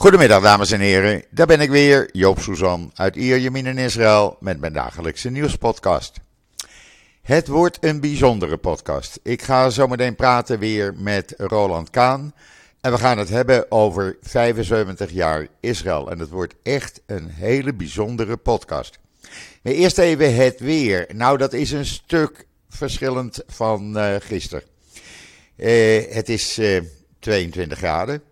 Goedemiddag dames en heren, daar ben ik weer, Joop Suzan uit Ierjemien in Israël met mijn dagelijkse nieuwspodcast. Het wordt een bijzondere podcast. Ik ga zometeen praten weer met Roland Kaan en we gaan het hebben over 75 jaar Israël en het wordt echt een hele bijzondere podcast. Maar eerst even het weer. Nou, dat is een stuk verschillend van uh, gisteren. Uh, het is uh, eh, 22 graden.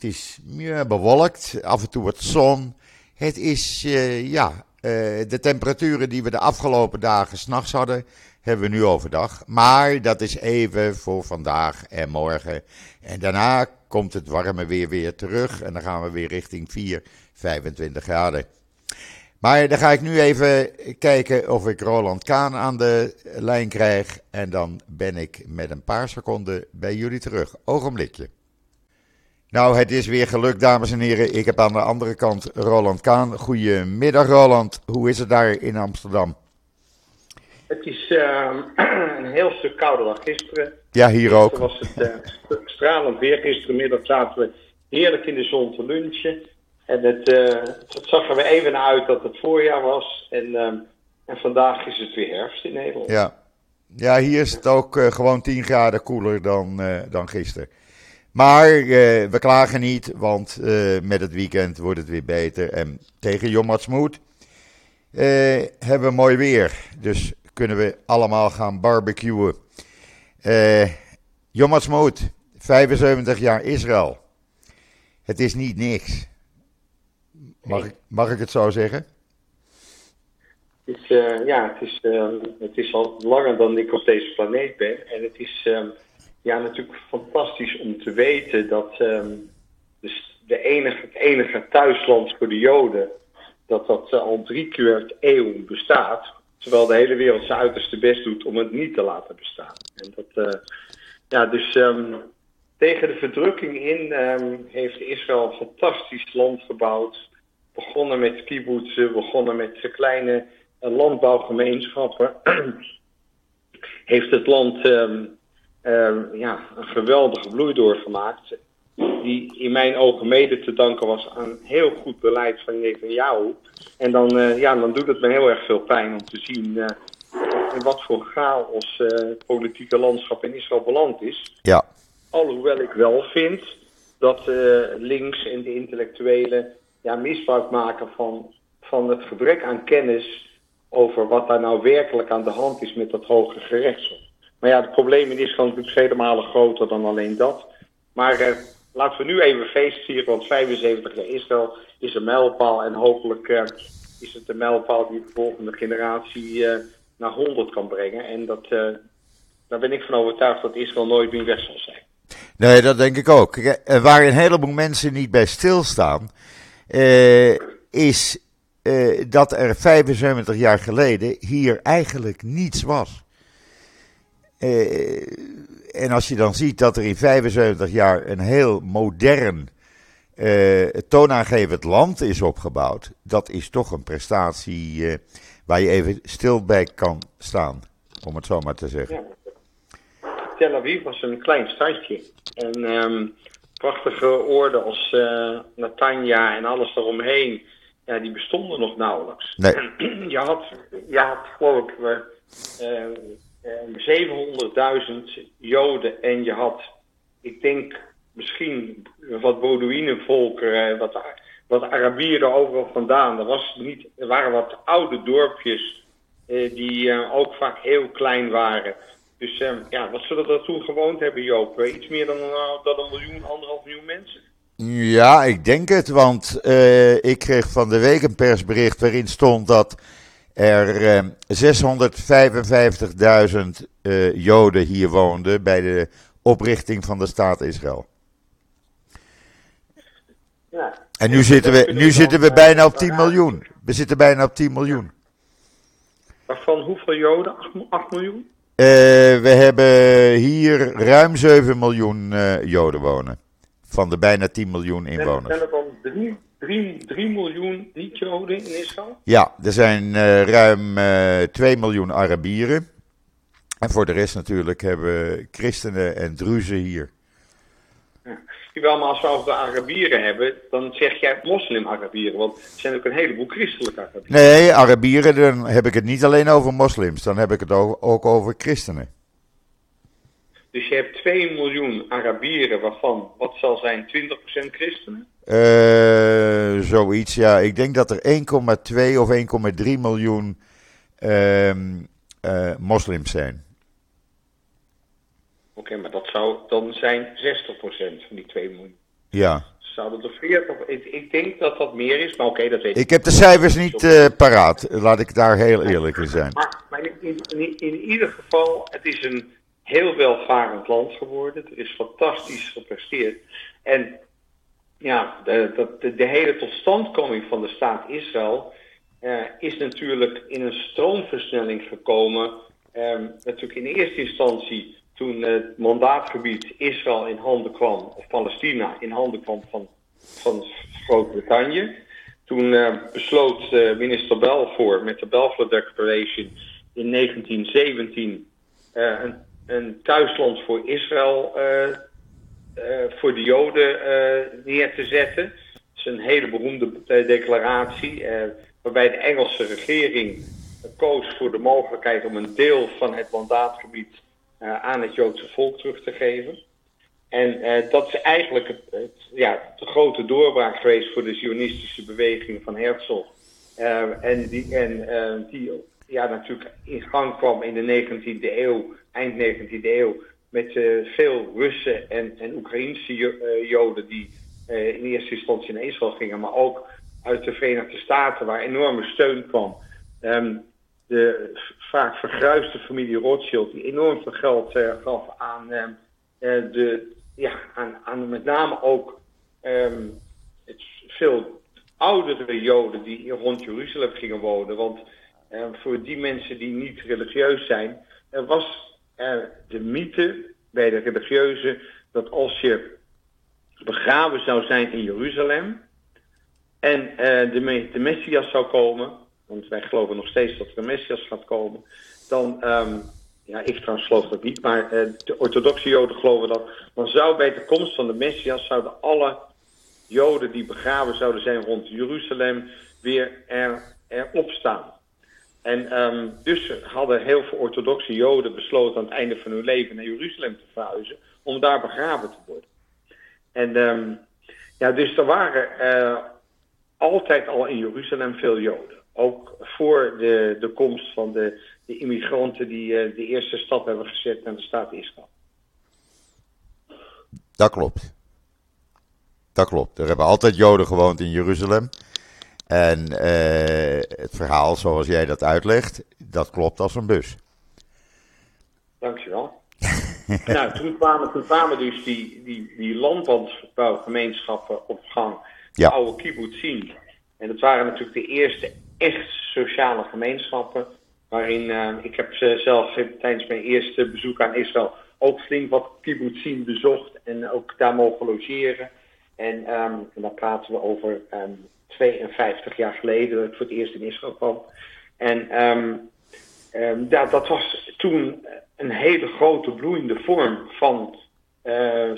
Het is ja, bewolkt, af en toe wat zon. Het is, ja, de temperaturen die we de afgelopen dagen s'nachts hadden, hebben we nu overdag. Maar dat is even voor vandaag en morgen. En daarna komt het warme weer weer terug en dan gaan we weer richting 4, 25 graden. Maar dan ga ik nu even kijken of ik Roland Kaan aan de lijn krijg. En dan ben ik met een paar seconden bij jullie terug. Ogenblikje. Nou, het is weer gelukt, dames en heren. Ik heb aan de andere kant Roland Kaan. Goedemiddag, Roland. Hoe is het daar in Amsterdam? Het is uh, een heel stuk kouder dan gisteren. Ja, hier ook. was het uh, stralend weer. Gisterenmiddag zaten we heerlijk in de zon te lunchen. En het, uh, het zag er weer even uit dat het voorjaar was. En, uh, en vandaag is het weer herfst in Nederland. Ja, ja hier is het ook uh, gewoon 10 graden koeler dan, dan gisteren. Maar we klagen niet, want met het weekend wordt het weer beter. En tegen Yom hebben we mooi weer. Dus kunnen we allemaal gaan barbecuen. Uh, Yom 75 jaar Israël. Het is niet niks. Mag, ik, mag ik het zo zeggen? Het is, ja, het is, het is al langer dan ik op deze planeet ben. En het is ja, natuurlijk fantastisch om te weten dat dus de enige, het enige thuisland voor de Joden, dat dat al drie kwart eeuw bestaat. Terwijl de hele wereld zijn uiterste best doet om het niet te laten bestaan. En dat, ja, dus um, tegen de verdrukking in um, heeft Israël een fantastisch land gebouwd begonnen met kibbutzen, begonnen met kleine uh, landbouwgemeenschappen. heeft het land um, um, ja, een geweldige bloei doorgemaakt. Die in mijn ogen mede te danken was aan heel goed beleid van Netanyahu. En dan, uh, ja, dan doet het me heel erg veel pijn om te zien uh, in wat voor chaos het politieke landschap in Israël beland is. Ja. Alhoewel ik wel vind dat links en de intellectuelen ja, misbruik maken van, van het gebrek aan kennis over wat daar nou werkelijk aan de hand is met dat hoge gerechtshof. Maar ja, het probleem in Israël is natuurlijk vele malen groter dan alleen dat. Maar eh, laten we nu even feest vieren, want 75 jaar Israël is een mijlpaal. En hopelijk eh, is het een mijlpaal die de volgende generatie eh, naar 100 kan brengen. En dat, eh, daar ben ik van overtuigd dat Israël nooit meer weg zal zijn. Nee, dat denk ik ook. Waar een heleboel mensen niet bij stilstaan, is dat er 75 jaar geleden hier eigenlijk niets was. Uh, en als je dan ziet dat er in 75 jaar een heel modern, toonaangevend land is opgebouwd, dat is toch een prestatie waar je even stil bij kan staan, om het zo maar te zeggen. Ja. Tel Aviv was een klein stadje. En um, prachtige oorden als uh, Natanja en alles eromheen, ja, die bestonden nog nauwelijks. Nee. je, had, je had geloof ik uh, 700.000 Joden en je had, ik denk misschien wat Boduïnenvolken, wat, wat Arabieren overal vandaan. Er, was niet, er waren wat oude dorpjes eh, die eh, ook vaak heel klein waren. Dus uh, ja, wat zullen er toen gewoond hebben, Joop? Iets meer dan, dan een miljoen, anderhalf miljoen mensen? Ja, ik denk het, want ik kreeg van de week een persbericht waarin stond dat er 655.000 Joden hier woonden bij de oprichting van de staat Israël. Ja. En nu zitten we, nu zitten we bijna op 10 miljoen. We zitten bijna op 10 miljoen. Waarvan hoeveel Joden? 8 miljoen? Uh, we hebben hier ruim 7 miljoen uh, Joden wonen. Van de bijna 10 miljoen inwoners. Er dan 3, 3, 3 miljoen niet-Joden in Israël? Ja, er zijn uh, ruim 2 miljoen Arabieren. En voor de rest natuurlijk hebben we christenen en druzen hier. Terwijl, maar als we over de Arabieren hebben, dan zeg jij moslim-Arabieren. Want er zijn ook een heleboel christelijke Arabieren. Nee, Arabieren, dan heb ik het niet alleen over moslims. Dan heb ik het ook over christenen. Dus je hebt 2 miljoen Arabieren, waarvan, wat zal zijn, 20% christenen? Uh, zoiets, ja. Ik denk dat er 1,2 of 1,3 miljoen uh, moslims zijn. Oké, maar dat zou dan zijn 60% van die 2 miljoen. Ja. Zouden er 40, ik, ik denk dat dat meer is, maar oké, dat weet ik. Ik heb de cijfers niet uh, paraat, laat ik daar heel eerlijk in zijn. Maar, maar in, in, in, ieder geval, het is een heel welvarend land geworden. Er is fantastisch gepresteerd. En ja, de, de, hele totstandkoming van de staat Israël uh, is natuurlijk in een stroomversnelling gekomen. Um, natuurlijk in eerste instantie toen het mandaatgebied Israël in handen kwam, of Palestina in handen kwam van, van Groot-Brittannië. Toen uh, besloot uh, minister Balfour met de Balfour Declaration in 1917 uh, een, een, thuisland voor Israël voor de Joden neer te zetten. Dat is een hele beroemde declaratie, waarbij de Engelse regering koos voor de mogelijkheid om een deel van het mandaatgebied aan het Joodse volk terug te geven. En dat is eigenlijk het, ja, de grote doorbraak geweest voor de Zionistische beweging van Herzog. Uh, en die, en, die ja, natuurlijk in gang kwam in de 19e eeuw, eind 19e eeuw, met veel Russen en, en Oekraïnse Joden die in eerste instantie naar Israël gingen, maar ook uit de Verenigde Staten, waar enorme steun kwam. Um, de vaak vergruiste familie Rothschild, die enorm veel geld gaf aan, de, ja, aan, met name ook um, het veel oudere Joden die rond Jeruzalem gingen wonen. Want uh, voor die mensen die niet religieus zijn, was er de mythe bij de religieuzen dat als je begraven zou zijn in Jeruzalem en de, de Messias zou komen, want wij geloven nog steeds dat er een Messias gaat komen, dan, um, ja, ik trouwens geloof dat niet, maar uh, de orthodoxe Joden geloven dat, dan zou bij de komst van de Messias, zouden alle Joden die begraven zouden zijn rond Jeruzalem, weer er, erop staan. En um, dus hadden heel veel orthodoxe Joden besloten aan het einde van hun leven naar Jeruzalem te verhuizen, om daar begraven te worden. En um, ja, dus er waren uh, altijd al in Jeruzalem veel Joden ook voor de, de komst van de, de immigranten die uh, de eerste stap hebben gezet naar de staat Israël. Dat klopt. Dat klopt. Er hebben altijd Joden gewoond in Jeruzalem. En uh, het verhaal zoals jij dat uitlegt, dat klopt als een bus. Dankjewel. nou, toen kwamen, toen kwamen dus die, die, die landbouwgemeenschappen op gang. Ja. De oude kibbutzim. En dat waren natuurlijk de eerste echt sociale gemeenschappen. Waarin uh, ik heb zelf tijdens mijn eerste bezoek aan Israël ook flink wat kibbutzim bezocht en ook daar mogen logeren. En, um, en dan praten we over um, ehm, 52 jaar geleden dat ik voor het eerst in Israël kwam. En um, ja, dat was toen een hele grote bloeiende vorm van, uh,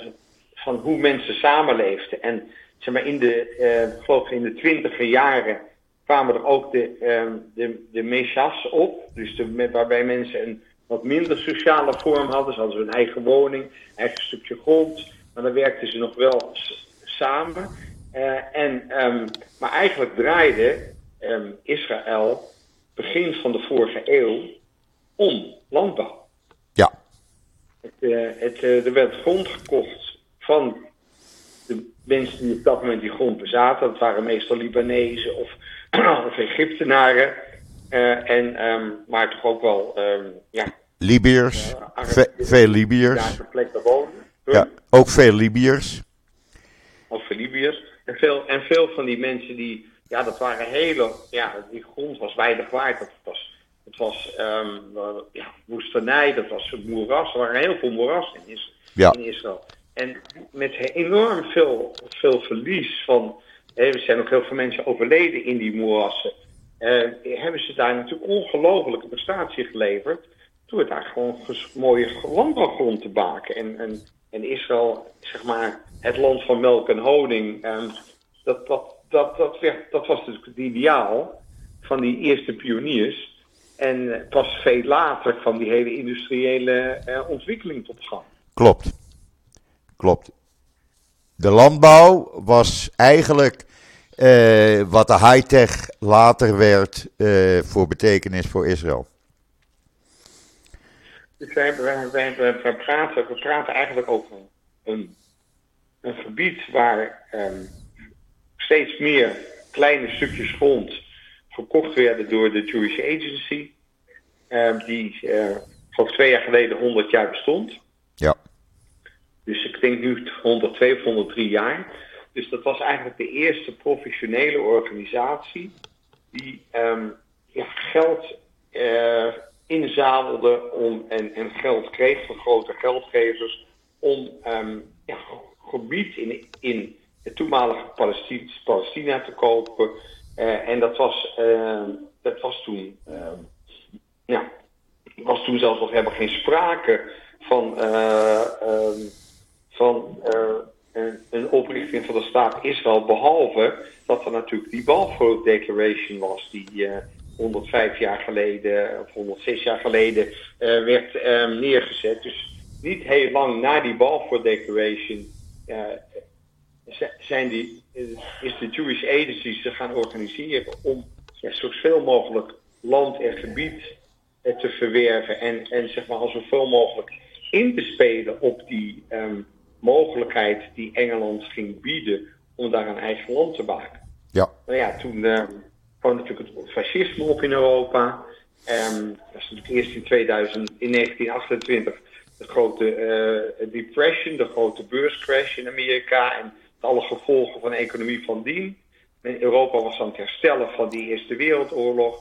van hoe mensen samenleefden. En zeg maar in de, uh, geloof in de twintiger jaren kwamen er ook de, uh, de, de op. Dus de, waarbij mensen een wat minder sociale vorm hadden. Ze hadden hun eigen woning, eigen stukje grond. Maar dan werkten ze nog wel samen. Uh, en, um, maar eigenlijk draaide um, Israël begin van de vorige eeuw om landbouw. Ja. Het, uh, het, uh, er werd grond gekocht van de mensen die op dat moment die grond bezaten. Dat waren meestal Libanezen of of Egyptenaren. Uh, en, um, maar toch ook wel, um, ja. Libiërs, Ve veel Libiërs. Ja, ook veel Libiërs. Ook veel Libiërs. En veel, en veel van die mensen die, ja, dat waren hele, ja, die grond was weinig waard. Dat was, het was um, ja, woestenij, dat was moeras. Er waren heel veel moerassen in, is, ja. in Israël. En met enorm veel, veel verlies van er zijn ook heel veel mensen overleden in die moerassen. Uh, hebben ze daar natuurlijk ongelofelijke prestatie geleverd. Door daar gewoon mooie landbouwgrond te baken. En, en, en Israël, zeg maar, het land van melk en honing, um, dat, dat, dat, dat, dat was dus het ideaal van die eerste pioniers. En pas veel later kwam die hele industriële uh, ontwikkeling tot gang. Klopt. Klopt. De landbouw was eigenlijk uh, wat de high-tech later werd voor betekenis voor Israël. Dus wij, wij, wij, wij, praten, we praten eigenlijk over een, een gebied waar um, steeds meer kleine stukjes grond verkocht werden door de Jewish Agency. Um, die uh, voor twee jaar geleden 100 jaar bestond. Ja. Dus ik denk nu 102 of 103 jaar. Dus dat was eigenlijk de eerste professionele organisatie die um, ja, geld uh, inzamelde om, en, en geld kreeg van grote geldgevers om um, ja, gebied in, in het toenmalige Palestina, Palestina te kopen. Uh, en dat was, uh, dat was toen, ja, was toen zelfs nog helemaal geen sprake van, um, van een, een oprichting van de staat Israël, behalve dat er natuurlijk die Balfour Declaration was, die uh, 105 jaar geleden of 106 jaar geleden uh, werd um, neergezet. Dus niet heel lang na die Balfour Declaration uh, zijn die, is de Jewish Agency zich gaan organiseren om ja, zoveel mogelijk land en gebied te verwerven en, en zeg maar al zoveel mogelijk in te spelen op die um, mogelijkheid die Engeland ging bieden om daar een eigen land te maken. Ja. Nou ja, toen uh, kwam natuurlijk het fascisme op in Europa. Um, dat is natuurlijk eerst in, 2000, in 1928 de grote uh, depression, de grote beurscrash in Amerika en alle gevolgen van de economie van dien. En Europa was aan het herstellen van die Eerste Wereldoorlog.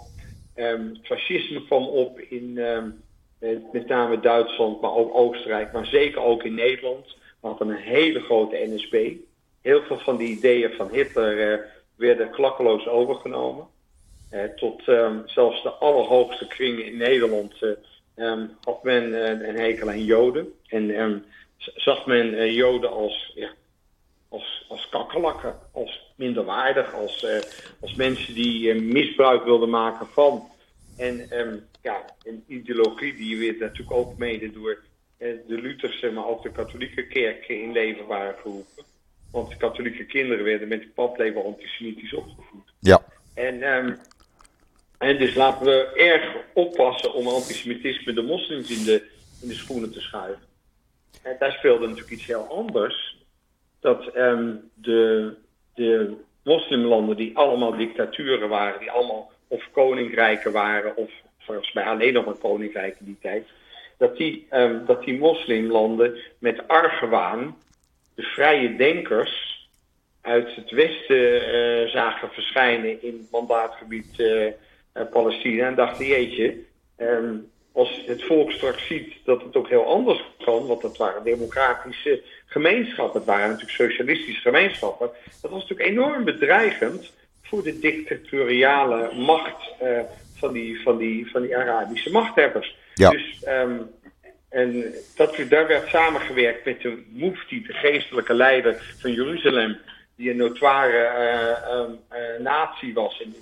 Um, fascisme kwam op in um, met name Duitsland, maar ook Oostenrijk, maar zeker ook in Nederland. We hadden een hele grote NSB. Heel veel van die ideeën van Hitler uh, werden klakkeloos overgenomen. Uh, tot um, zelfs de allerhoogste kringen in Nederland um, had men een hekel aan Joden. En um, zag men Joden als, ja, als, als kakkerlakken, als minderwaardig, als, als mensen die misbruik wilden maken van. En ja, een ideologie die werd natuurlijk ook mede door de Lutherse, maar ook de katholieke kerk in leven waren geroepen. Want de katholieke kinderen werden met het paplepel antisemitisch opgevoed. Ja. En, um, en dus laten we erg oppassen om antisemitisme de moslims in de, in de schoenen te schuiven. En daar speelde natuurlijk iets heel anders. Dat um, de, de moslimlanden die allemaal dictaturen waren, die allemaal of koninkrijken waren, of volgens mij alleen nog een koninkrijk in die tijd dat die, um, dat die moslimlanden met argwaan de vrije denkers uit het westen uh, zagen verschijnen in mandaatgebied uh, Palestina en dachten, jeetje, um, als het volk straks ziet dat het ook heel anders kan, want dat waren democratische gemeenschappen, het waren natuurlijk socialistische gemeenschappen, dat was natuurlijk enorm bedreigend voor de dictatoriale macht van, die, van, die, van die Arabische machthebbers. Ja. Dus, um, en dat, daar werd samengewerkt met de mufti, de geestelijke leider van Jeruzalem, die een notoire uh, um, uh, nazi was. En,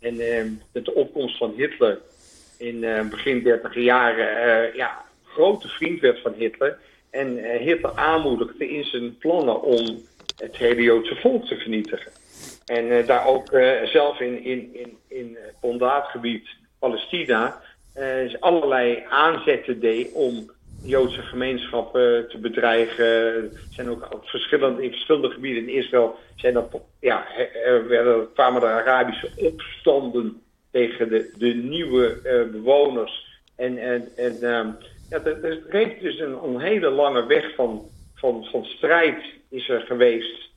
en uh, met de opkomst van Hitler in begin 30 jaren ja, grote vriend werd van Hitler. En Hitler aanmoedigde in zijn plannen om het hele Joodse volk te vernietigen. En daar ook zelf in, in, in, in het Palestina allerlei aanzetten deed om Joodse gemeenschappen te bedreigen. Zijn ook verschillende, in verschillende gebieden in Israël zijn ja, er kwamen er Arabische opstanden tegen de, de nieuwe uh, bewoners. En, en, en um, ja, reeds dus een, een, hele lange weg van, van, van strijd is er geweest.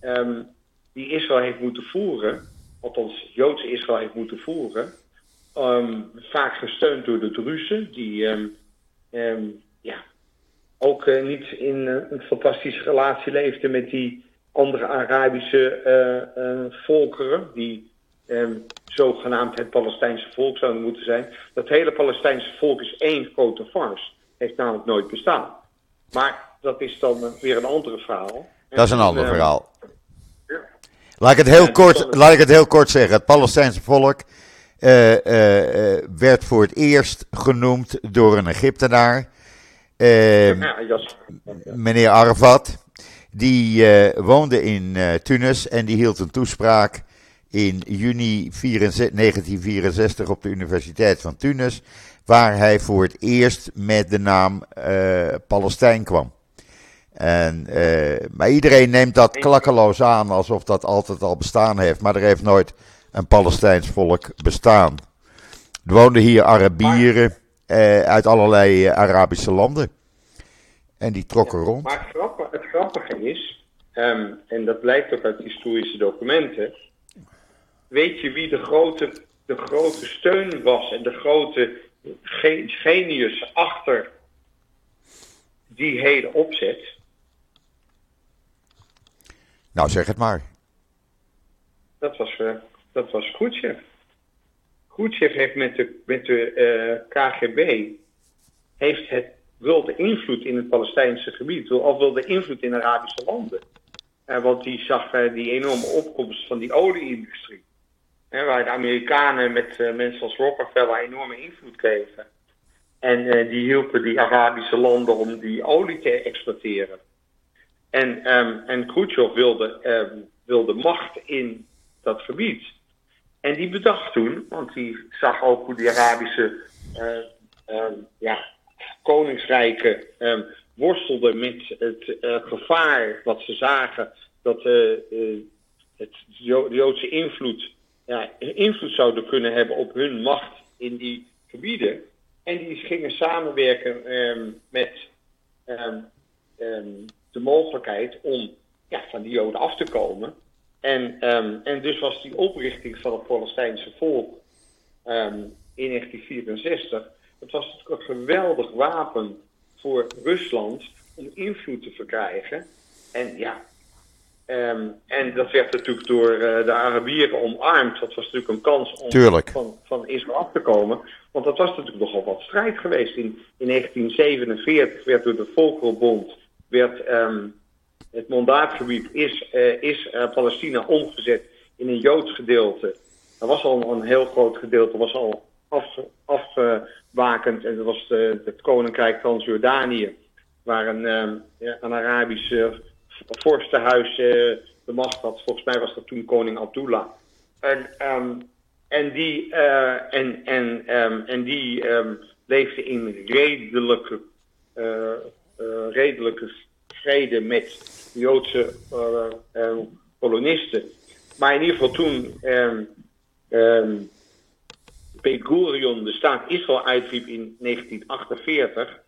Um, die Israël heeft moeten voeren, althans Joodse Israël heeft moeten voeren. Um, vaak gesteund door de Druzen, die ook uh, niet in uh, een fantastische relatie leefden met die andere Arabische uh, volkeren, die ehm, zogenaamd het Palestijnse volk zouden moeten zijn. Dat hele Palestijnse volk is één grote farce. Heeft namelijk nooit bestaan. Maar dat is dan weer een andere verhaal. Dat is een En, ander verhaal. ja. Laat ik, het heel kort, laat ik het heel kort zeggen. Het Palestijnse volk eh, eh, eh, werd voor het eerst genoemd door een Egyptenaar. Eh, Jas- meneer Arafat. Die eh, woonde in eh, Tunis en die hield een toespraak in juni 64 1964 op de Universiteit van Tunis. Waar hij voor het eerst met de naam eh, Palestijn kwam. En, maar iedereen neemt dat klakkeloos aan alsof dat altijd al bestaan heeft. Maar er heeft nooit een Palestijns volk bestaan. Er woonden hier Arabieren eh, uit allerlei eh, Arabische landen. En die trokken rond. Maar het grappige, het grappige is, ehm, en dat blijkt ook uit historische documenten. Weet je wie de grote, de grote steun was en de grote ge- genius achter die hele opzet? Nou, zeg het maar. Dat was, eh dat was Khrushchev. Khrushchev heeft met de, met de eh, KGB heeft het, wilde invloed in het Palestijnse gebied, of wilde invloed in Arabische landen. Eh, want die zag eh, die enorme opkomst van die olie-industrie. Waar de Amerikanen met mensen als Rockefeller enorme invloed kregen. En die hielpen die Arabische landen om die olie te exploiteren. En, ehm en Khrushchev wilde, ehm, wilde macht in dat gebied. En die bedacht toen, want die zag ook hoe die Arabische ehm, ja, koningsrijken ehm, worstelden met het eh, gevaar wat ze zagen dat eh, het de Joodse invloed, ja, invloed zouden kunnen hebben op hun macht in die gebieden. En die gingen samenwerken ehm, met de mogelijkheid om ja, van die Joden af te komen. En, ehm, en dus was die oprichting van het Palestijnse volk ehm, in 1964, het was natuurlijk een geweldig wapen voor Rusland om invloed te verkrijgen. En ja, ehm, en dat werd natuurlijk door eh, de Arabieren omarmd. Dat was natuurlijk een kans om Tuurlijk. van, van Israël af te komen. Want dat was natuurlijk nogal wat strijd geweest. In, in 1947 werd door de Volkerenbond werd, het mandaatgebied is, eh, is eh, Palestina omgezet in een Joods gedeelte. Er was al een heel groot gedeelte, was al afgebakend. En dat was de, het Koninkrijk Transjordanië, waar een, ehm, een Arabisch vorstenhuis eh, de macht had. Volgens mij was dat toen koning Abdullah. En, ehm, en die, en, en, ehm, en die leefde in redelijke, redelijke vrede met Joodse eh, eh, kolonisten. Maar in ieder geval toen ehm ehm Ben Gurion de staat Israël uitriep in 1948,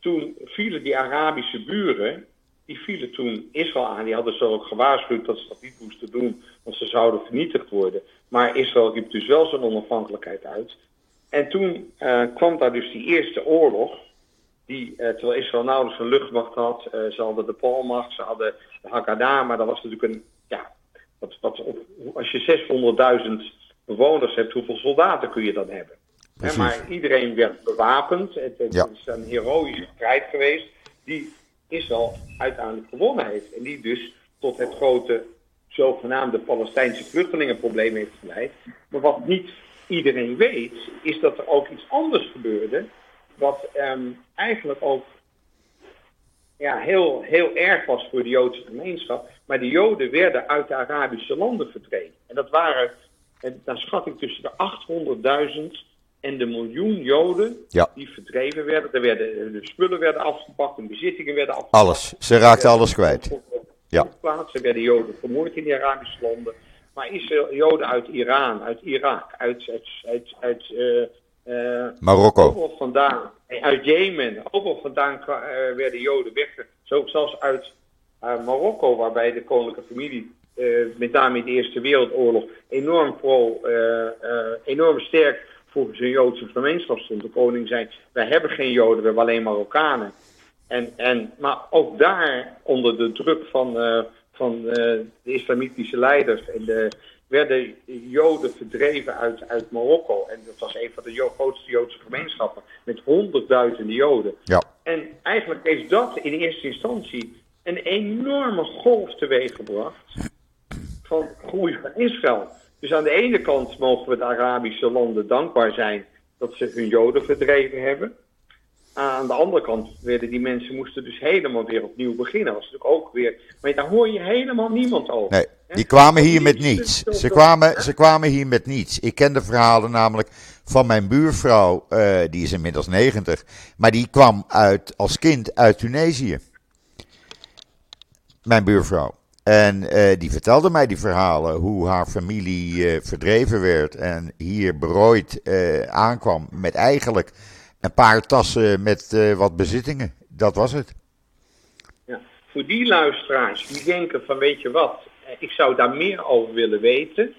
toen vielen die Arabische buren, die vielen toen Israël aan. Die hadden ze ook gewaarschuwd dat ze dat niet moesten doen, want ze zouden vernietigd worden. Maar Israël riep dus wel zijn onafhankelijkheid uit. En toen eh, kwam daar dus die eerste oorlog, die, eh, terwijl Israël nauwelijks een luchtmacht had, eh, ze hadden de Palmacht, ze hadden de Haggadah, maar dat was natuurlijk een, ja, wat, wat, op, als je 600.000 bewoners hebt, hoeveel soldaten kun je dan hebben? Maar iedereen werd bewapend. Het, het Ja. is een heroïsche strijd geweest die Israël uiteindelijk gewonnen heeft. En die dus tot het grote zogenaamde Palestijnse vluchtelingenprobleem heeft geleid. Maar wat niet iedereen weet, is dat er ook iets anders gebeurde. Wat ehm, eigenlijk ook ja, heel, heel erg was voor de Joodse gemeenschap. Maar de Joden werden uit de Arabische landen verdreven. En dat waren, en naar schatting, tussen de 800.000 en de miljoen Joden Ja. die verdreven werden. Er werden. De spullen werden afgepakt, de bezittingen werden afgepakt. Alles. Ze raakten alles kwijt. Ja. Plaatsen werden Joden vermoord in die Arabische landen. Maar Israël, Joden uit Iran, uit Irak, uit, uit, uit, uit eh, eh, Marokko. overal vandaan, eh, uit Jemen, overal vandaan kwa- eh, werden Joden weg. Zo zelfs uit eh, Marokko, waarbij de koninklijke familie, eh, met name in de Eerste Wereldoorlog, enorm, pro, eh, eh, enorm sterk voor zijn Joodse gemeenschap stond. De koning zei, wij hebben geen Joden, we hebben alleen Marokkanen. En, en, maar ook daar, onder de druk van, eh, van eh, de islamitische leiders en de, werden Joden verdreven uit, uit Marokko. En dat was een van de grootste Joodse gemeenschappen met honderdduizenden Joden. Ja. En eigenlijk heeft dat in eerste instantie een enorme golf teweeggebracht van groei van Israël. Dus aan de ene kant mogen we de Arabische landen dankbaar zijn dat ze hun Joden verdreven hebben. Aan de andere kant werden die mensen moesten dus helemaal weer opnieuw beginnen. Dat was natuurlijk ook weer. Maar daar hoor je helemaal niemand over. Nee, die kwamen hier met niets. Ze kwamen, ze kwamen hier met niets. Ik ken de verhalen namelijk van mijn buurvrouw, uh, die is inmiddels 90, maar die kwam uit, als kind uit Tunesië. Mijn buurvrouw. En uh, die vertelde mij die verhalen, hoe haar familie uh, verdreven werd en hier berooid aankwam met eigenlijk een paar tassen met wat bezittingen. Dat was het. Ja, voor die luisteraars die denken van weet je wat, ik zou daar meer over willen weten.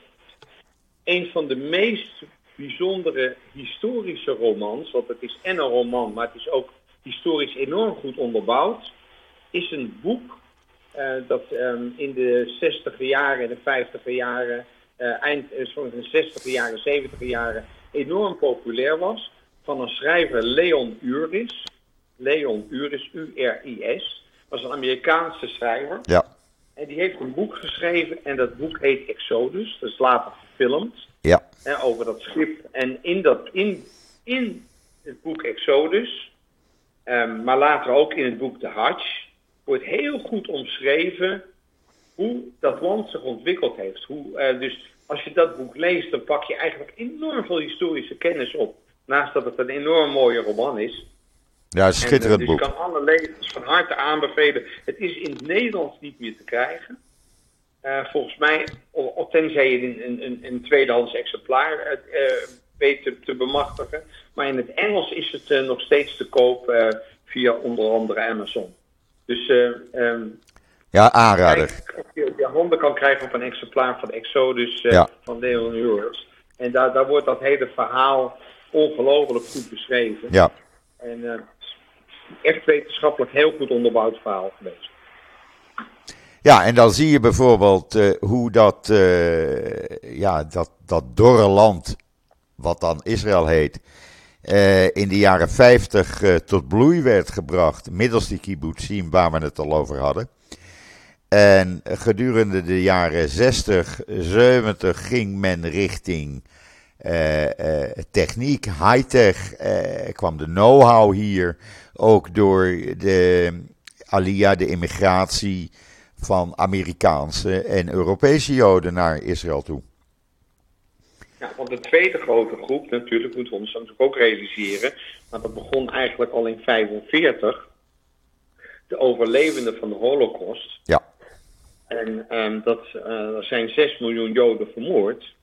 Een van de meest bijzondere historische romans, want het is en een roman, maar het is ook historisch enorm goed onderbouwd, is een boek uh, dat um, in de 60 jaren en de 50e jaren, uh, eind uh, sorry, de 60 jaren, 70 jaren enorm populair was. Van een schrijver Leon Uris. Leon Uris, U-R-I-S. Was een Amerikaanse schrijver. Ja. En die heeft een boek geschreven en dat boek heet Exodus. Dat is later gefilmd. Ja. Hè, over dat schip. En in, dat, in, in het boek Exodus, um, maar later ook in het boek De Hajj, wordt heel goed omschreven hoe dat land zich ontwikkeld heeft. Hoe, uh, dus als je dat boek leest, dan pak je eigenlijk enorm veel historische kennis op. Naast dat het een enorm mooie roman is. Ja, een schitterend en, boek. Dus ik kan alle lezers van harte aanbevelen. Het is in het Nederlands niet meer te krijgen. Uh, volgens mij, of tenzij je een, een, een, een tweedehands exemplaar uh, weet te, te, bemachtigen. Maar in het Engels is het uh, nog steeds te koop via onder andere Amazon. Dus um, ja, aanrader. Kijk je je handen kan krijgen op een exemplaar van Exodus ja. van Leon Uris. En daar, daar wordt dat hele verhaal ongelooflijk goed beschreven. Ja. En echt wetenschappelijk heel goed onderbouwd verhaal geweest. Ja, en dan zie je bijvoorbeeld uh, hoe dat, uh, ja, dat, dat dorre land, wat dan Israël heet, uh, in de jaren 50 tot bloei werd gebracht, middels die kibbutzim waar we het al over hadden. En gedurende de jaren 60, 70 ging men richting techniek, high-tech, kwam de know-how hier, ook door de Aliyah, de immigratie van Amerikaanse en Europese Joden naar Israël toe. Ja, want de tweede grote groep, natuurlijk moeten we ons natuurlijk ook realiseren, maar dat begon eigenlijk al in 1945, de overlevenden van de Holocaust. Ja. En um, dat, uh, er zijn 6 miljoen Joden vermoord,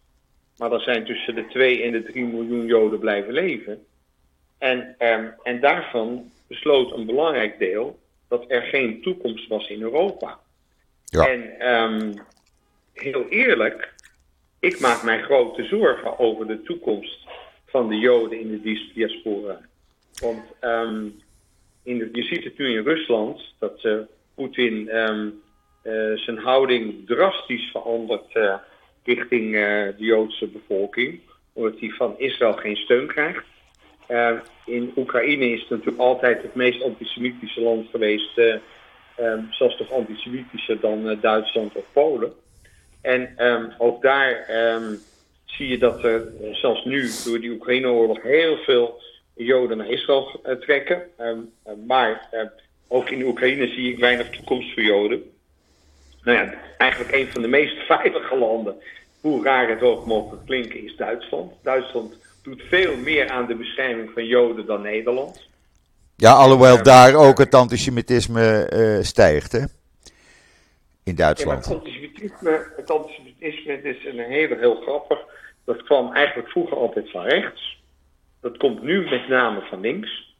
maar er zijn tussen de 2 en de 3 miljoen Joden blijven leven. En, um, en daarvan besloot een belangrijk deel dat er geen toekomst was in Europa. Ja. En um, heel eerlijk, ik maak mij grote zorgen over de toekomst van de Joden in de diaspora. Want um, in de, je ziet het nu in Rusland dat uh, Poetin um, uh, zijn houding drastisch verandert uh, richting de Joodse bevolking, omdat hij van Israël geen steun krijgt. in Oekraïne is het natuurlijk altijd het meest antisemitische land geweest Um, zelfs toch antisemitischer dan Duitsland of Polen. En um, ook daar um, zie je dat er zelfs nu door die Oekraïne-oorlog heel veel Joden naar Israël trekken. maar ook in Oekraïne zie ik weinig toekomst voor Joden. Nou ja, eigenlijk een van de meest veilige landen, hoe raar het ook mogen klinken, is Duitsland. Duitsland doet veel meer aan de bescherming van Joden dan Nederland. Ja, alhoewel daar ook het antisemitisme uh, stijgt, hè? In Duitsland. Ja, het antisemitisme, het antisemitisme is een hele, heel grappig. Dat kwam eigenlijk vroeger altijd van rechts. Dat komt nu met name van links.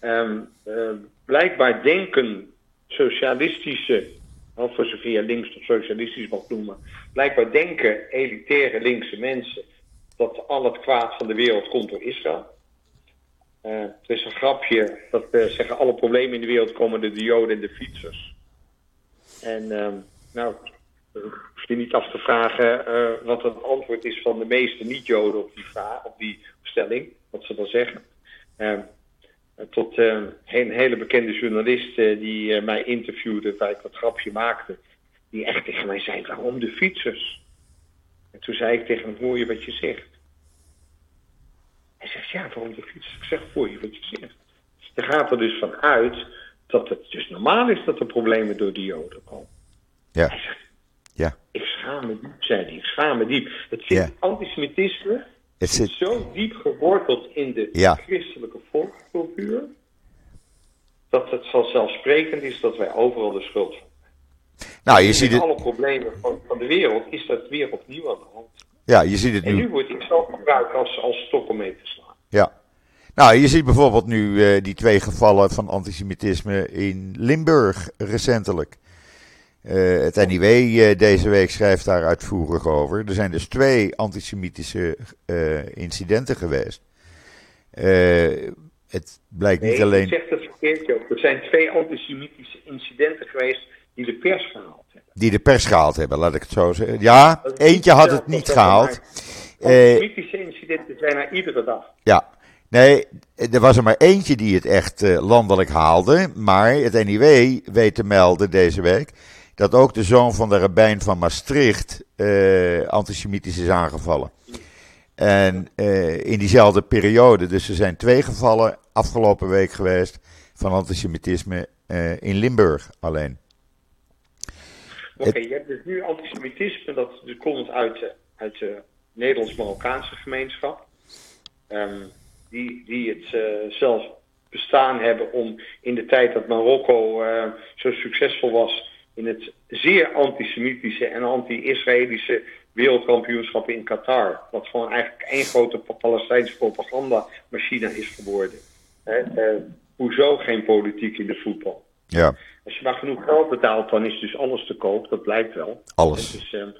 Um, uh, blijkbaar denken socialistische, of voor zover je links of socialistisch mag noemen, blijkbaar denken elitaire linkse mensen dat al het kwaad van de wereld komt door Israël. Uh, het is een grapje dat uh, zeggen alle problemen in de wereld komen door de Joden en de fietsers. En uh, nou, je niet af te vragen uh, wat het antwoord is van de meeste niet-Joden op die vraag, op die stelling, wat ze dan zeggen. Uh, tot uh, een hele bekende journalist die mij interviewde, waar ik wat grapje maakte, die echt tegen mij zei: waarom de fietsers? En toen zei ik tegen hem: hoor je wat je zegt? Hij zegt: ja, waarom de fietsers? Ik zeg: hoor je wat je zegt? Je gaat er dus van uit dat het dus normaal is dat er problemen door die Joden komen. Ja. ja. Ik schaam me diep, zei hij. Ik schaam me diep. Het zit ja. antisemitisme het zit zo diep geworteld in de ja. christelijke volkscultuur. dat het vanzelfsprekend is dat wij overal de schuld van nou, je ziet het... alle problemen van, van, de wereld is dat weer opnieuw aan de hand. Ja, je ziet het nu. En nu wordt ik zelf gebruikt als, als stok om mee te slaan. Ja. Nou, je ziet bijvoorbeeld nu uh, die twee gevallen van antisemitisme in Limburg recentelijk. Uh, het NIW uh, deze week schrijft daar uitvoerig over. Er zijn dus twee antisemitische incidenten geweest. het blijkt nee, niet alleen. Je zegt het verkeerd, Joop. Er zijn twee antisemitische incidenten geweest die de pers gehaald hebben. Die de pers gehaald hebben, laat ik het zo zeggen. Ja, eentje had het niet gehaald. Antisemitische incidenten zijn er iedere dag. Ja, Nee, er was er maar eentje die het echt landelijk haalde. Maar het NIW weet te melden deze week dat ook de zoon van de rabbijn van Maastricht uh, antisemitisch is aangevallen. En uh, in diezelfde periode, dus er zijn twee gevallen afgelopen week geweest van antisemitisme in Limburg alleen. Oké, okay, je hebt dus nu antisemitisme, dat komt uit, uit de Nederlands-Marokkaanse gemeenschap. Um, die, die het uh, zelf bestaan hebben om in de tijd dat Marokko zo succesvol was in het zeer antisemitische en anti-Israëlische wereldkampioenschap in Qatar. Wat gewoon eigenlijk één grote Palestijnse propagandamachine is geworden. Uh, hoezo geen politiek in de voetbal? Ja. Als je maar genoeg geld betaalt, dan is dus alles te koop. Dat blijkt wel. Alles. Het is, um,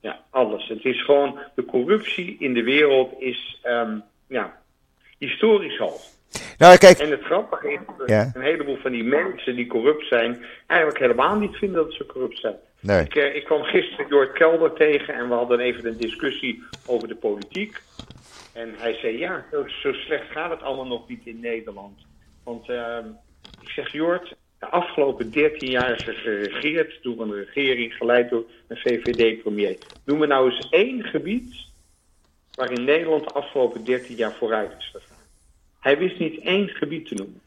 ja, alles. Het is gewoon, de corruptie in de wereld is, um, ja, historisch al. Nou, kijk. En het grappige is dat een heleboel van die mensen die corrupt zijn, eigenlijk helemaal niet vinden dat ze corrupt zijn. Nee. Ik, eh, ik kwam gisteren Jort Kelder tegen en we hadden even een discussie over de politiek. En hij zei, ja, zo, slecht gaat het allemaal nog niet in Nederland. Want uh, ik zeg, Jort, de afgelopen 13 jaar is er geregeerd door een regering geleid door een VVD-premier. Noem me nou eens één gebied waarin Nederland de afgelopen 13 jaar vooruit is gegaan. Hij wist niet één gebied te noemen.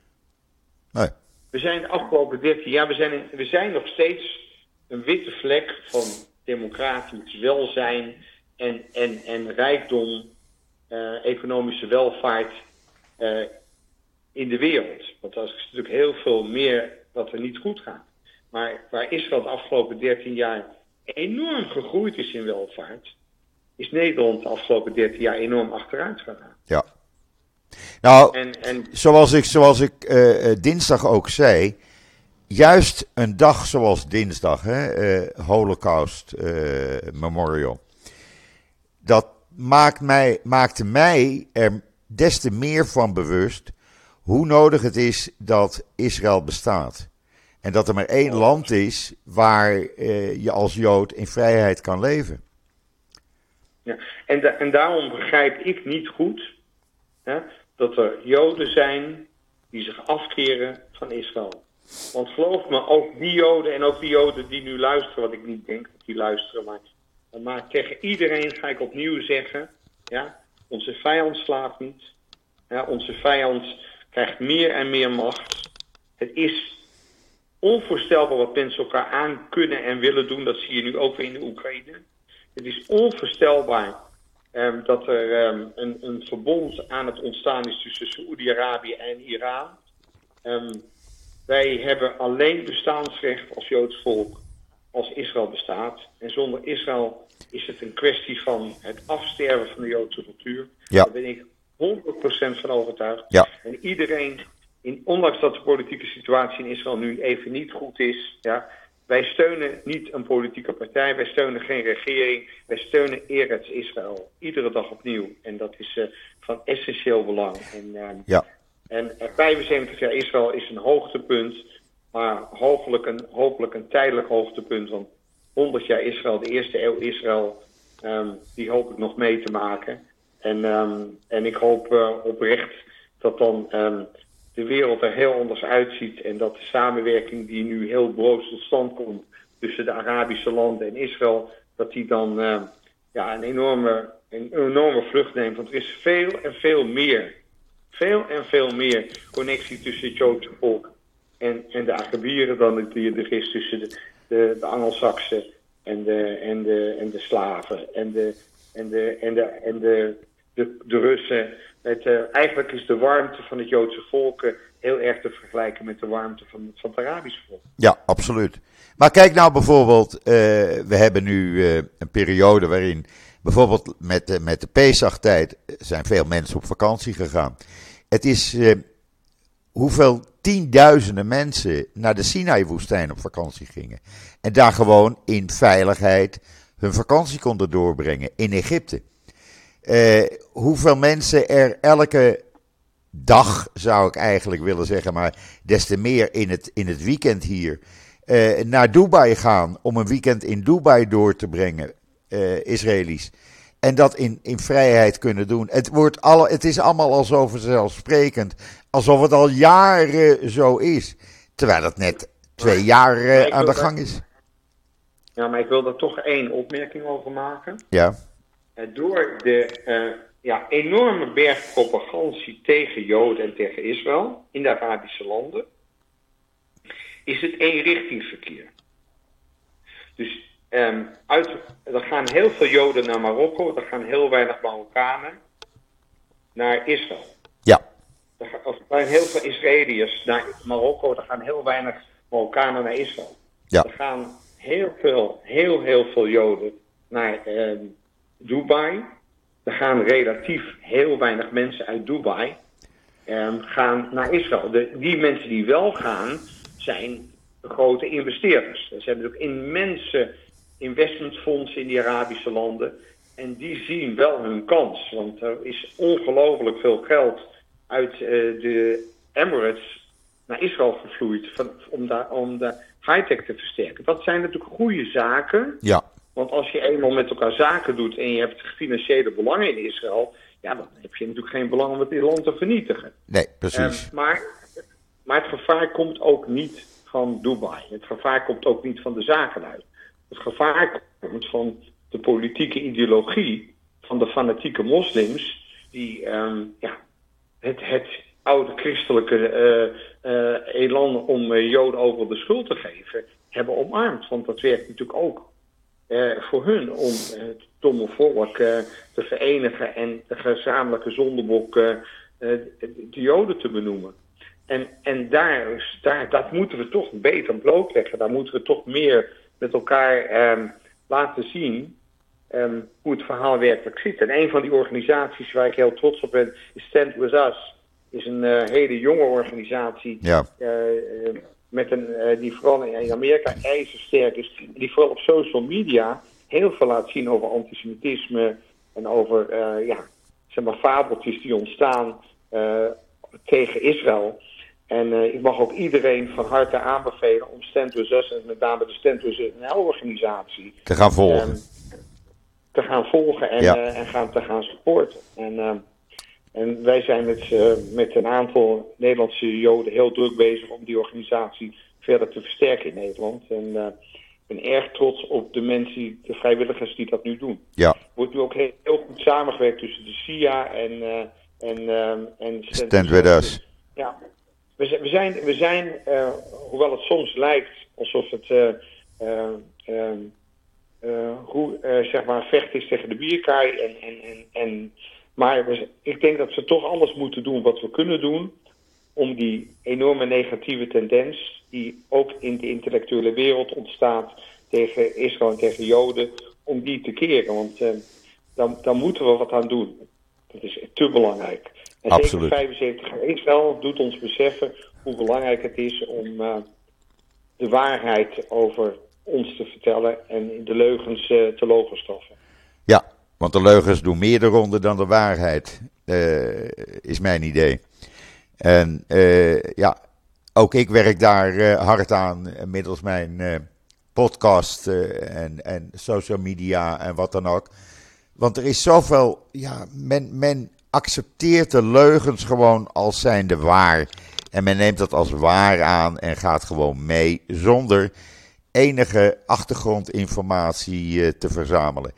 Nee. We zijn de afgelopen 13 jaar, we zijn, we zijn nog steeds een witte vlek van democratisch welzijn en, en, en rijkdom, uh, economische welvaart uh, in de wereld. Want er is natuurlijk heel veel meer wat er niet goed gaat. Maar waar Israël de afgelopen 13 jaar enorm gegroeid is in welvaart, is Nederland de afgelopen 13 jaar enorm achteruit gegaan. Ja. Nou, en, en, zoals ik, zoals ik uh, dinsdag ook zei, juist een dag zoals dinsdag, hè, uh, Holocaust Memorial, dat maakt mij, maakte mij er des te meer van bewust hoe nodig het is dat Israël bestaat. En dat er maar één land is waar je als Jood in vrijheid kan leven. Ja. En, en daarom begrijp ik niet goed hè, dat er Joden zijn die zich afkeren van Israël. Want geloof me, ook die Joden en ook die Joden die nu luisteren, wat ik niet denk dat die luisteren, maar, tegen iedereen ga ik opnieuw zeggen: ja, onze vijand slaapt niet. Ja, onze vijand krijgt meer en meer macht. Het is onvoorstelbaar wat mensen elkaar aan kunnen en willen doen. Dat zie je nu ook weer in de Oekraïne. Het is onvoorstelbaar um, dat er um, een, een, verbond aan het ontstaan is tussen Saoedi-Arabië en Iran. Um, wij hebben alleen bestaansrecht als Joods volk als Israël bestaat. En zonder Israël is het een kwestie van het afsterven van de Joodse cultuur. Ja. Daar ben ik 100% van overtuigd. Ja. En iedereen, in, ondanks dat de politieke situatie in Israël nu even niet goed is, ja, wij steunen niet een politieke partij, wij steunen geen regering, wij steunen Eretz Israël. Iedere dag opnieuw. En dat is uh, van essentieel belang. En, uh, ja. en 75 jaar Israël is een hoogtepunt, maar hopelijk een, hopelijk een tijdelijk hoogtepunt. Want 100 jaar Israël, de eerste eeuw Israël, ehm, die hoop ik nog mee te maken. En, ehm, en ik hoop uh, oprecht dat dan um, de wereld er heel anders uitziet en dat de samenwerking die nu heel broos tot stand komt tussen de Arabische landen en Israël, dat die dan uh, ja, een, enorme, een enorme vlucht neemt. Want er is veel en veel meer, veel en veel meer connectie tussen het Joodse volk en, en de Arabieren dan die er is tussen de, de, de Angelsaksen en de, en, de, en de slaven en de, en de, en de, en de, de, de Russen. Uh, eigenlijk is de warmte van het Joodse volk uh, heel erg te vergelijken met de warmte van, van het Arabische volk. Ja, absoluut. Maar kijk nou bijvoorbeeld, uh, we hebben nu een periode waarin bijvoorbeeld met, de, met de Pesachtijd zijn veel mensen op vakantie gegaan. Het is hoeveel tienduizenden mensen naar de Sinai-woestijn op vakantie gingen. En daar gewoon in veiligheid hun vakantie konden doorbrengen in Egypte. Uh, hoeveel mensen er elke dag, zou ik eigenlijk willen zeggen, maar des te meer in het, in het weekend hier, uh, naar Dubai gaan om een weekend in Dubai door te brengen, uh, Israëli's. En dat in, in vrijheid kunnen doen. Het, wordt alle, het is allemaal al zo vanzelfsprekend. Alsof het al jaren zo is. Terwijl het net twee jaar uh, aan de gang is. Ja, maar ik wil er toch één opmerking over maken. Ja. Door de uh, ja, enorme berg propagandatie tegen Joden en tegen Israël in de Arabische landen, is het eenrichtingsverkeer. Dus um, uit, er gaan heel veel Joden naar Marokko, er gaan heel weinig Marokkanen naar Israël. Ja. Er gaan heel veel Israëliërs naar Marokko, er gaan heel weinig Marokkanen naar Israël. Ja. Er gaan heel veel, heel, heel veel Joden naar um, Dubai. Er gaan relatief heel weinig mensen uit Dubai um, gaan naar Israël. De, die mensen die wel gaan, zijn grote investeerders. Er zijn natuurlijk immense investmentfondsen in die Arabische landen. En die zien wel hun kans. Want er is ongelooflijk veel geld uit uh, de Emirates naar Israël gevloeid. Van, om, daar, om de high-tech te versterken. Dat zijn natuurlijk goede zaken. Ja. Want als je eenmaal met elkaar zaken doet en je hebt financiële belangen in Israël, ja, dan heb je natuurlijk geen belang om het land te vernietigen. Nee, precies. Um, maar, maar het gevaar komt ook niet van Dubai. Het gevaar komt ook niet van de zakenlui. Het gevaar komt van de politieke ideologie van de fanatieke moslims, die um, ja, het, het oude christelijke uh, uh, elan om uh, Joden over de schuld te geven, hebben omarmd. Want dat werkt natuurlijk ook voor hun om het domme volk uh, te verenigen en de gezamenlijke zondebok de Joden te benoemen. En, en daar, daar, dat moeten we toch beter blootleggen. Daar moeten we toch meer met elkaar um, laten zien um, hoe het verhaal werkelijk zit. En een van die organisaties waar ik heel trots op ben is Stand With Us. is een hele jonge organisatie. Ja met een, uh, die vooral in Amerika ijzersterk is. Die vooral op social media heel veel laat zien over antisemitisme en over uh, ja, zeg maar, fabeltjes die ontstaan uh, tegen Israël. En ik mag ook iedereen van harte aanbevelen om Stand Us, en met name de Stand With organisatie te gaan volgen. te gaan volgen en, ja. en gaan, te gaan supporten. En, en wij zijn met, uh, met een aantal Nederlandse Joden heel druk bezig om die organisatie verder te versterken in Nederland. En uh, ik ben erg trots op de mensen, de vrijwilligers die dat nu doen. Ja. Er wordt nu ook heel, heel goed samengewerkt tussen de SIA en, uh, en, en Stand With Us. Ja, we zijn, we zijn, we zijn hoewel het soms lijkt alsof het hoe, zeg maar, vecht is tegen de bierkaai en, en, en, en maar we, ik denk dat we toch alles moeten doen wat we kunnen doen om die enorme negatieve tendens die ook in de intellectuele wereld ontstaat tegen Israël en tegen Joden, om die te keren. Want uh, dan, dan moeten we wat aan doen. Dat is te belangrijk. En Absoluut. zeker 75 jaar Israël doet ons beseffen hoe belangrijk het is om uh, de waarheid over ons te vertellen en de leugens uh, te logenstraffen. Want de leugens doen meer de ronde dan de waarheid, uh, is mijn idee. En uh, ja, ook ik werk daar uh, hard aan middels mijn podcast en, en social media en wat dan ook. Want er is zoveel, ja, men, men accepteert de leugens gewoon als zijnde waar. En men neemt dat als waar aan en gaat gewoon mee zonder enige achtergrondinformatie te verzamelen.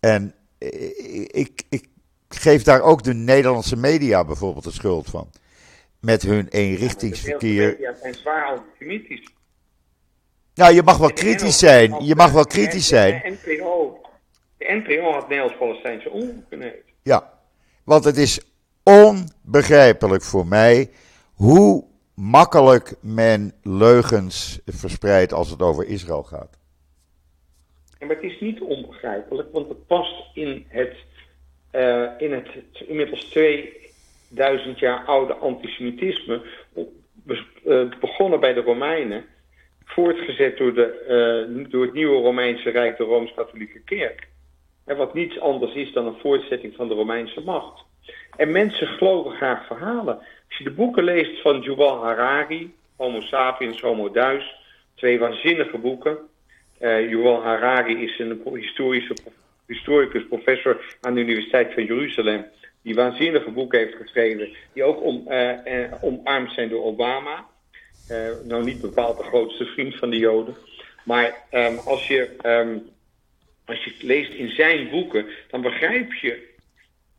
En ik, ik geef daar ook de Nederlandse media bijvoorbeeld de schuld van. Met hun eenrichtingsverkeer. Ja, zijn zwaar antisemitisch. Nou, je mag wel kritisch zijn. Je mag wel kritisch zijn. De NPO, de NPO had Nederlands-Palestijnse kunnen Ja, want het is onbegrijpelijk voor mij hoe makkelijk men leugens verspreidt als het over Israël gaat. Maar het is niet onbegrijpelijk, want het past in het, uh, in het inmiddels 2000 jaar oude antisemitisme. Uh, begonnen bij de Romeinen voortgezet door, de, uh, door het nieuwe Romeinse Rijk, de Rooms-Katholieke Kerk. En wat niets anders is dan een voortzetting van de Romeinse macht. En mensen geloven graag verhalen. Als je de boeken leest van Yuval Harari, Homo sapiens, Homo Deus, twee waanzinnige boeken. Uh, Yuval Harari is een historische, historicus, professor aan de Universiteit van Jeruzalem, die waanzinnige boeken heeft geschreven, die ook om, uh, omarmd zijn door Obama. Nou niet bepaald de grootste vriend van de Joden. Maar um, als, je, um, als je het leest in zijn boeken, dan begrijp je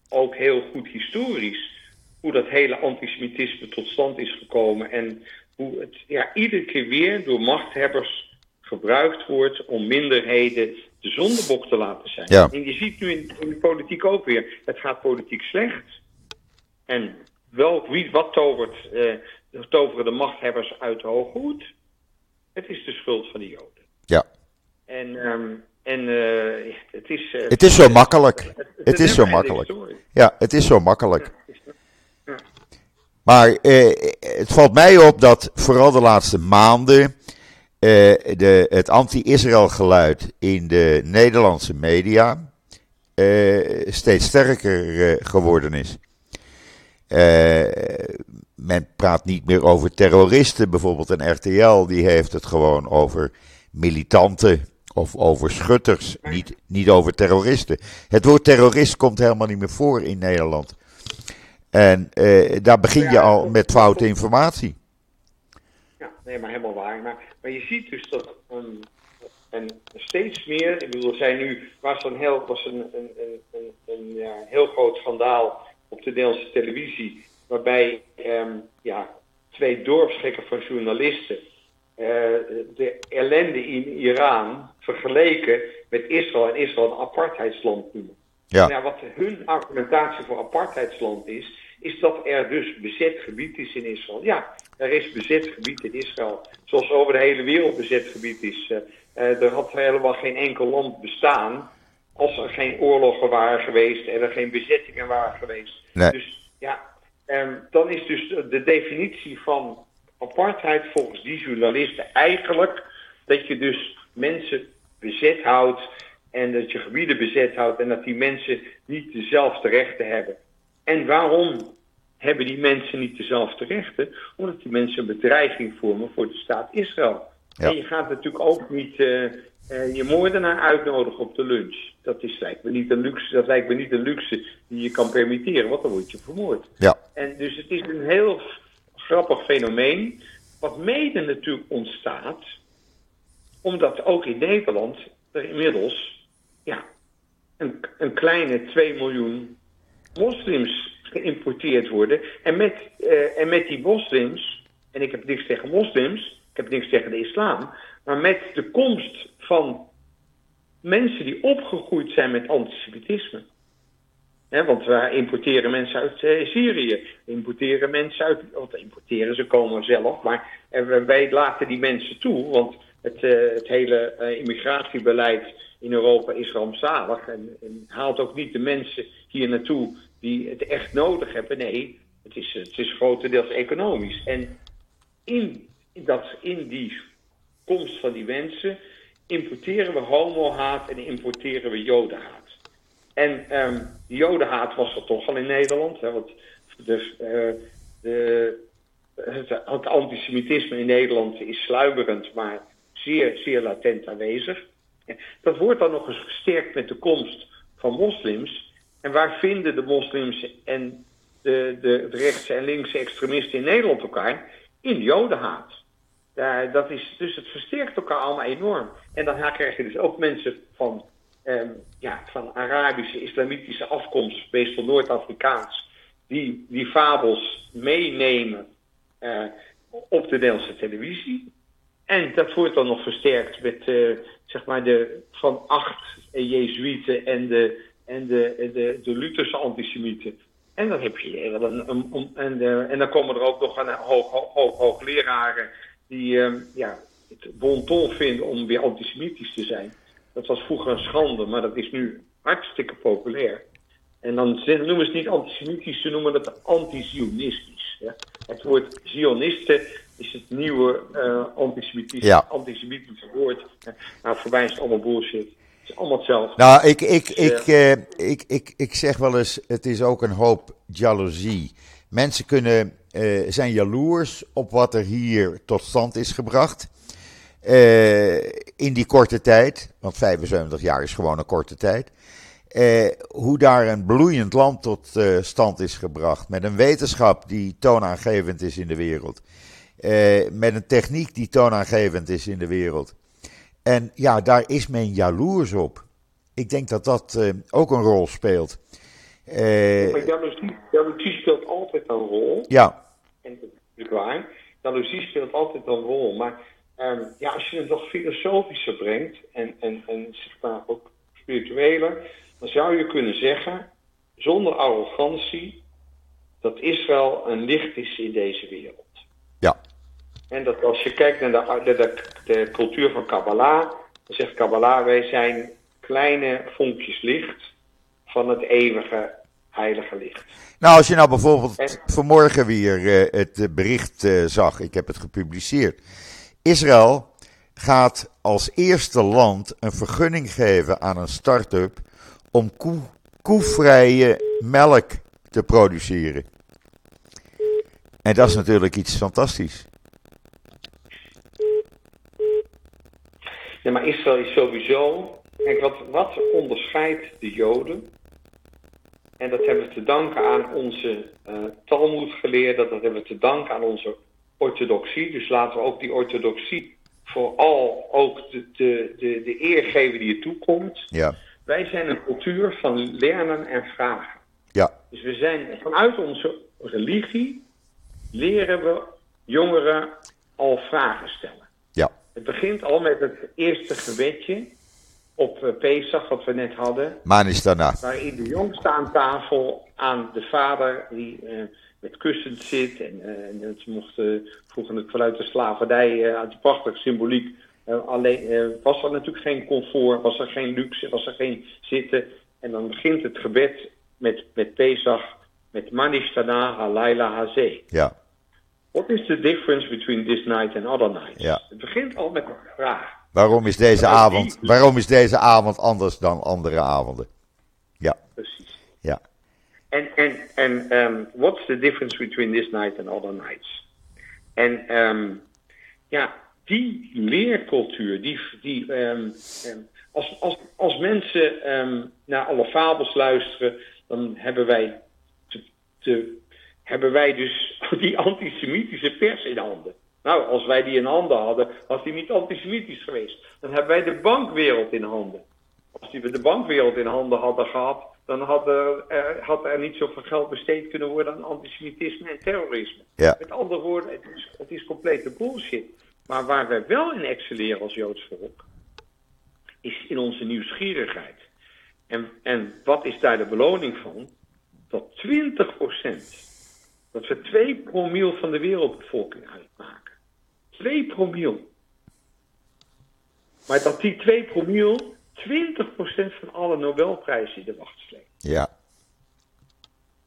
ook heel goed historisch hoe dat hele antisemitisme tot stand is gekomen. En hoe het ja, iedere keer weer door machthebbers gebruikt wordt om minderheden de zondebok te laten zijn. Ja. En je ziet nu in, in, de politiek ook weer, het gaat politiek slecht. En wel, wie, wat tovert uh, toveren de machthebbers uit de hoge hoed. Het is de schuld van de Joden. Ja. En, um, en uh, het is... Uh, het is zo makkelijk. Het, het, het is zo makkelijk. Ja, het is zo makkelijk. Ja. Maar uh, het valt mij op dat vooral de laatste maanden de, het anti-Israël geluid in de Nederlandse media steeds sterker geworden is. Men praat niet meer over terroristen. Bijvoorbeeld een RTL die heeft het gewoon over militanten of over schutters, niet, niet over terroristen. Het woord terrorist komt helemaal niet meer voor in Nederland. En daar begin je al met foute informatie. Nee, maar helemaal waar. Maar, maar je ziet dus dat um, en steeds meer, ik bedoel, er zijn nu, was een heel, was een, een, een, een, een ja, heel groot schandaal op de Nederlandse televisie waarbij um, ja, twee dorpsgekken van journalisten uh, de ellende in Iran vergeleken met Israël en Israël een apartheidsland noemen. Ja. Nou, wat hun argumentatie voor apartheidsland is, is dat er dus bezet gebied is in Israël. Ja, er is bezet gebied in Israël, zoals over de hele wereld bezet gebied is. Uh, uh, er had helemaal geen enkel land bestaan als er geen oorlogen waren geweest en er geen bezettingen waren geweest. Nee. Dus ja, en dan is dus de definitie van apartheid volgens die journalisten eigenlijk dat je dus mensen bezet houdt en dat je gebieden bezet houdt en dat die mensen niet dezelfde rechten hebben. En waarom hebben die mensen niet dezelfde rechten? Omdat die mensen een bedreiging vormen voor de staat Israël. Ja. En je gaat natuurlijk ook niet uh, uh, je moordenaar uitnodigen op de lunch. Dat, is, lijkt me niet een luxe, dat lijkt me niet een luxe die je kan permitteren, want dan word je vermoord. Ja. En dus het is een heel grappig fenomeen, wat mede natuurlijk ontstaat, omdat ook in Nederland er inmiddels ja, een, een kleine 2 miljoen moslims geïmporteerd worden. En met, uh, en met die moslims, en ik heb niks tegen moslims, ik heb niks tegen de islam, maar met de komst van mensen die opgegroeid zijn met antisemitisme. Want we importeren mensen uit Syrië, importeren mensen uit, want importeren ze komen zelf, maar uh, wij laten die mensen toe, want het, het hele immigratiebeleid in Europa is rampzalig en, en, haalt ook niet de mensen hier naartoe die het echt nodig hebben. Nee, het is, het is grotendeels economisch. En in, dat, in die komst van die mensen importeren we homohaat en importeren we jodenhaat. En um, jodenhaat was er toch al in Nederland. Hè, want dus, uh, de, het, het, antisemitisme in Nederland is sluimerend, maar zeer, zeer latent aanwezig. Dat wordt dan nog eens versterkt met de komst van moslims. En waar vinden de moslims en de, de, de rechtse en linkse extremisten in Nederland elkaar? In de jodenhaat. Daar, dat is, dus het versterkt elkaar allemaal enorm. En dan krijg je dus ook mensen van, ehm, ja, van Arabische, islamitische afkomst, meestal Noord-Afrikaans, die die fabels meenemen uh, op de Nederlandse televisie. En dat wordt dan nog versterkt met uh, zeg maar de van acht Jezuïeten en de, en de, de, de Lutherse antisemieten. En dan heb je een, een, en, de, en dan komen er ook nog een hoog, hoog, hoog, hoogleraren die uh, ja, het bon ton vinden om weer antisemitisch te zijn. Dat was vroeger een schande, maar dat is nu hartstikke populair. En dan noemen ze het niet antisemitisch, ze noemen het anti-zionistisch. Ja? Het woord zionisten is het nieuwe uh, antisemitische, ja. antisemitische woord. Nou, voor mij is het allemaal bullshit. Het is allemaal hetzelfde. Nou, ik, ik, ik, uh, ik, ik, ik zeg wel eens, het is ook een hoop jaloezie. Mensen kunnen, uh, zijn jaloers op wat er hier tot stand is gebracht. Uh, in die korte tijd, want 75 jaar is gewoon een korte tijd. Uh, hoe daar een bloeiend land tot stand is gebracht. Met een wetenschap die toonaangevend is in de wereld. met een techniek die toonaangevend is in de wereld. En ja, daar is men jaloers op. Ik denk dat dat ook een rol speelt. Uh, maar jaloezie, jaloezie speelt altijd een rol. Ja. En dat is waar. Jaloezie speelt altijd een rol. Maar um, ja, als je het nog filosofischer brengt en, en, en zeg maar ook spiritueler, dan zou je kunnen zeggen, zonder arrogantie, dat Israël een licht is in deze wereld. En dat als je kijkt naar de, de, de, de cultuur van Kabbalah, dan zegt Kabbalah, wij zijn kleine vonkjes licht van het eeuwige heilige licht. Nou, als je nou bijvoorbeeld en... vanmorgen weer uh, het bericht uh, zag, ik heb het gepubliceerd. Israël gaat als eerste land een vergunning geven aan een start-up om koe, koevrije melk te produceren. En dat is natuurlijk iets fantastisch. Ja, maar Israël is sowieso. Kijk, wat, wat onderscheidt de Joden en dat hebben we te danken aan onze uh, Talmudgeleerden, dat hebben we te danken aan onze orthodoxie. Dus laten we ook die orthodoxie vooral ook de, de, de, de eer geven die je toekomt. Ja. Wij zijn een cultuur van leren en vragen. Ja. Dus we zijn vanuit onze religie leren we jongeren al vragen stellen. Het begint al met het eerste gebedje op uh, Pesach, wat we net hadden. Manis daarna. Waarin de jongste aan tafel aan de vader die uh, met kussens zit. En, uh, en ze mochten vroeger het vanuit de slavernij, uit prachtige symboliek. alleen was er natuurlijk geen comfort, was er geen luxe, was er geen zitten. En dan begint het gebed met, met Pesach, met Manis daarna, Halayla Hazeh. Ja. What is the difference between this night and other nights? Ja. Het begint al met een vraag. Waarom is deze avond, waarom is deze avond anders dan andere avonden? Ja. Precies. Ja. En, en, en um, what's the difference between this night and other nights? En um, ja, die leercultuur, die, die um, als, als, als mensen naar alle fabels luisteren, dan hebben wij, te, te, hebben wij dus die antisemitische pers in handen. Nou, als wij die in handen hadden, was die niet antisemitisch geweest. Dan hebben wij de bankwereld in handen. Als die we de bankwereld in handen hadden gehad, dan had er, er, had er niet zoveel geld besteed kunnen worden aan antisemitisme en terrorisme. Ja. Met andere woorden, het is, het is complete bullshit. Maar waar wij wel in excelleren als Joods volk, is in onze nieuwsgierigheid. En, en wat is daar de beloning van? Dat 20 dat we 2 promiel van de wereldbevolking uitmaken. 2 promiel. Maar dat die 2 promiel 20% van alle Nobelprijzen in de wacht sleept. Ja.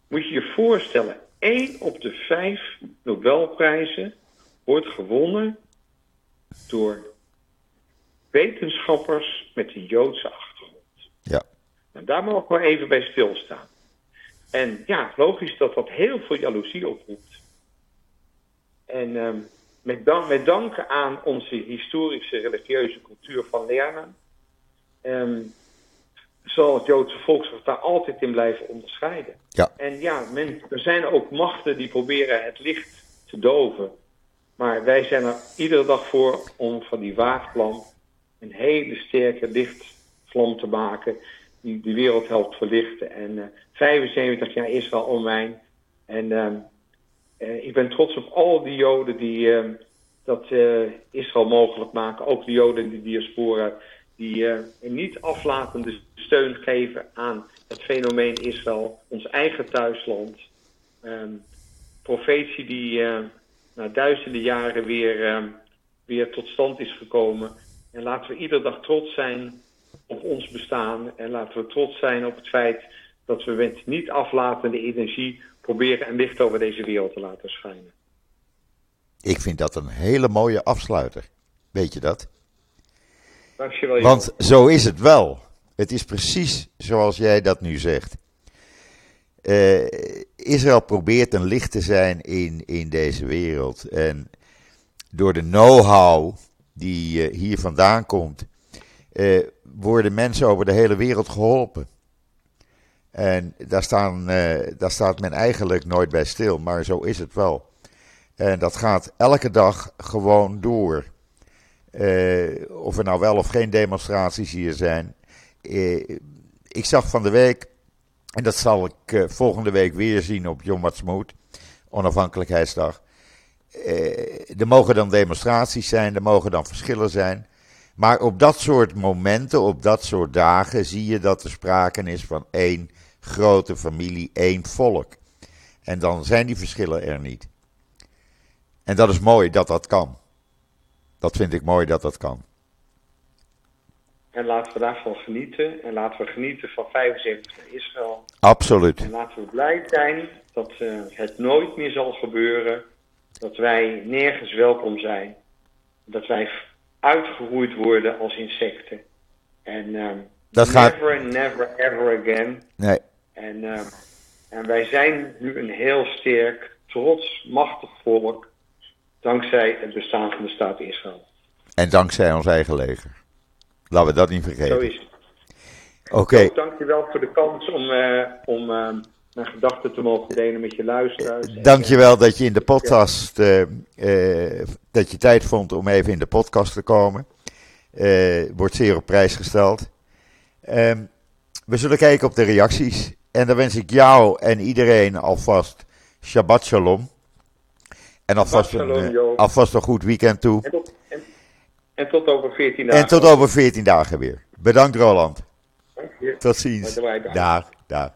Moet je je voorstellen, 1 op de 5 Nobelprijzen wordt gewonnen door wetenschappers met een Joodse achtergrond. Ja. En daar mogen we even bij stilstaan. En ja, logisch dat dat heel veel jaloezie oproept. En um, met, dank, met dank aan onze historische religieuze cultuur van lernen, ehm, zal het Joodse volk zich daar altijd in blijven onderscheiden. Ja. En ja, men, er zijn ook machten die proberen het licht te doven. Maar wij zijn er iedere dag voor om van die waagvlam een hele sterke lichtvlam te maken. Die de wereld helpt verlichten. En eh 75 jaar Israël om mij. En ehm, eh, ik ben trots op al die Joden die ehm, dat eh, Israël mogelijk maken. Ook de Joden in de diaspora. Die eh, een niet aflatende steun geven aan het fenomeen Israël. Ons eigen thuisland. Ehm, profetie die eh, na duizenden jaren weer, weer tot stand is gekomen. En laten we iedere dag trots zijn op ons bestaan. En laten we trots zijn op het feit dat we met niet aflatende energie proberen een licht over deze wereld te laten schijnen. Ik vind dat een hele mooie afsluiter. Weet je dat? Dankjewel. Want zo is het wel. Het is precies zoals jij dat nu zegt. Eh, Israël probeert een licht te zijn in, in deze wereld. En door de know-how die eh, hier vandaan komt, eh, worden mensen over de hele wereld geholpen. En daar, staan, eh, daar staat men eigenlijk nooit bij stil, maar zo is het wel. En dat gaat elke dag gewoon door. Eh, of er nou wel of geen demonstraties hier zijn. Eh, ik zag van de week, en dat zal ik volgende week weer zien op Yom Ha'atzmaut, onafhankelijkheidsdag. Er mogen dan demonstraties zijn, er mogen dan verschillen zijn. Maar op dat soort momenten, op dat soort dagen, zie je dat er sprake is van één grote familie, één volk. En dan zijn die verschillen er niet. En dat is mooi dat dat kan. Dat vind ik mooi dat dat kan. En laten we daarvan genieten. En laten we genieten van 75 jaar Israël. Absoluut. En laten we blij zijn dat eh, het nooit meer zal gebeuren. Dat wij nergens welkom zijn. Dat wij uitgeroeid worden als insecten. En ehm, Dat gaat- never, never, ever again. Nee, En, ehm, en wij zijn nu een heel sterk, trots, machtig volk. Dankzij het bestaan van de staat Israël. en dankzij ons eigen leger. Laten we dat niet Zo vergeten. is het. Oké, Ook dankjewel voor de kans om, eh, om ehm, mijn gedachten te mogen delen met je luisteraars. En, dankjewel dat je in de podcast, eh, eh, dat je tijd vond om even in de podcast te komen. Eh, wordt zeer op prijs gesteld. Ehm, we zullen kijken op de reacties. En dan wens ik jou en iedereen alvast Shabbat Shalom. En alvast, een, eh, alvast een goed weekend toe. En tot, en, en tot over 14 dagen. En tot over 14 dagen weer. Bedankt Roland. Tot ziens. Dag, dag.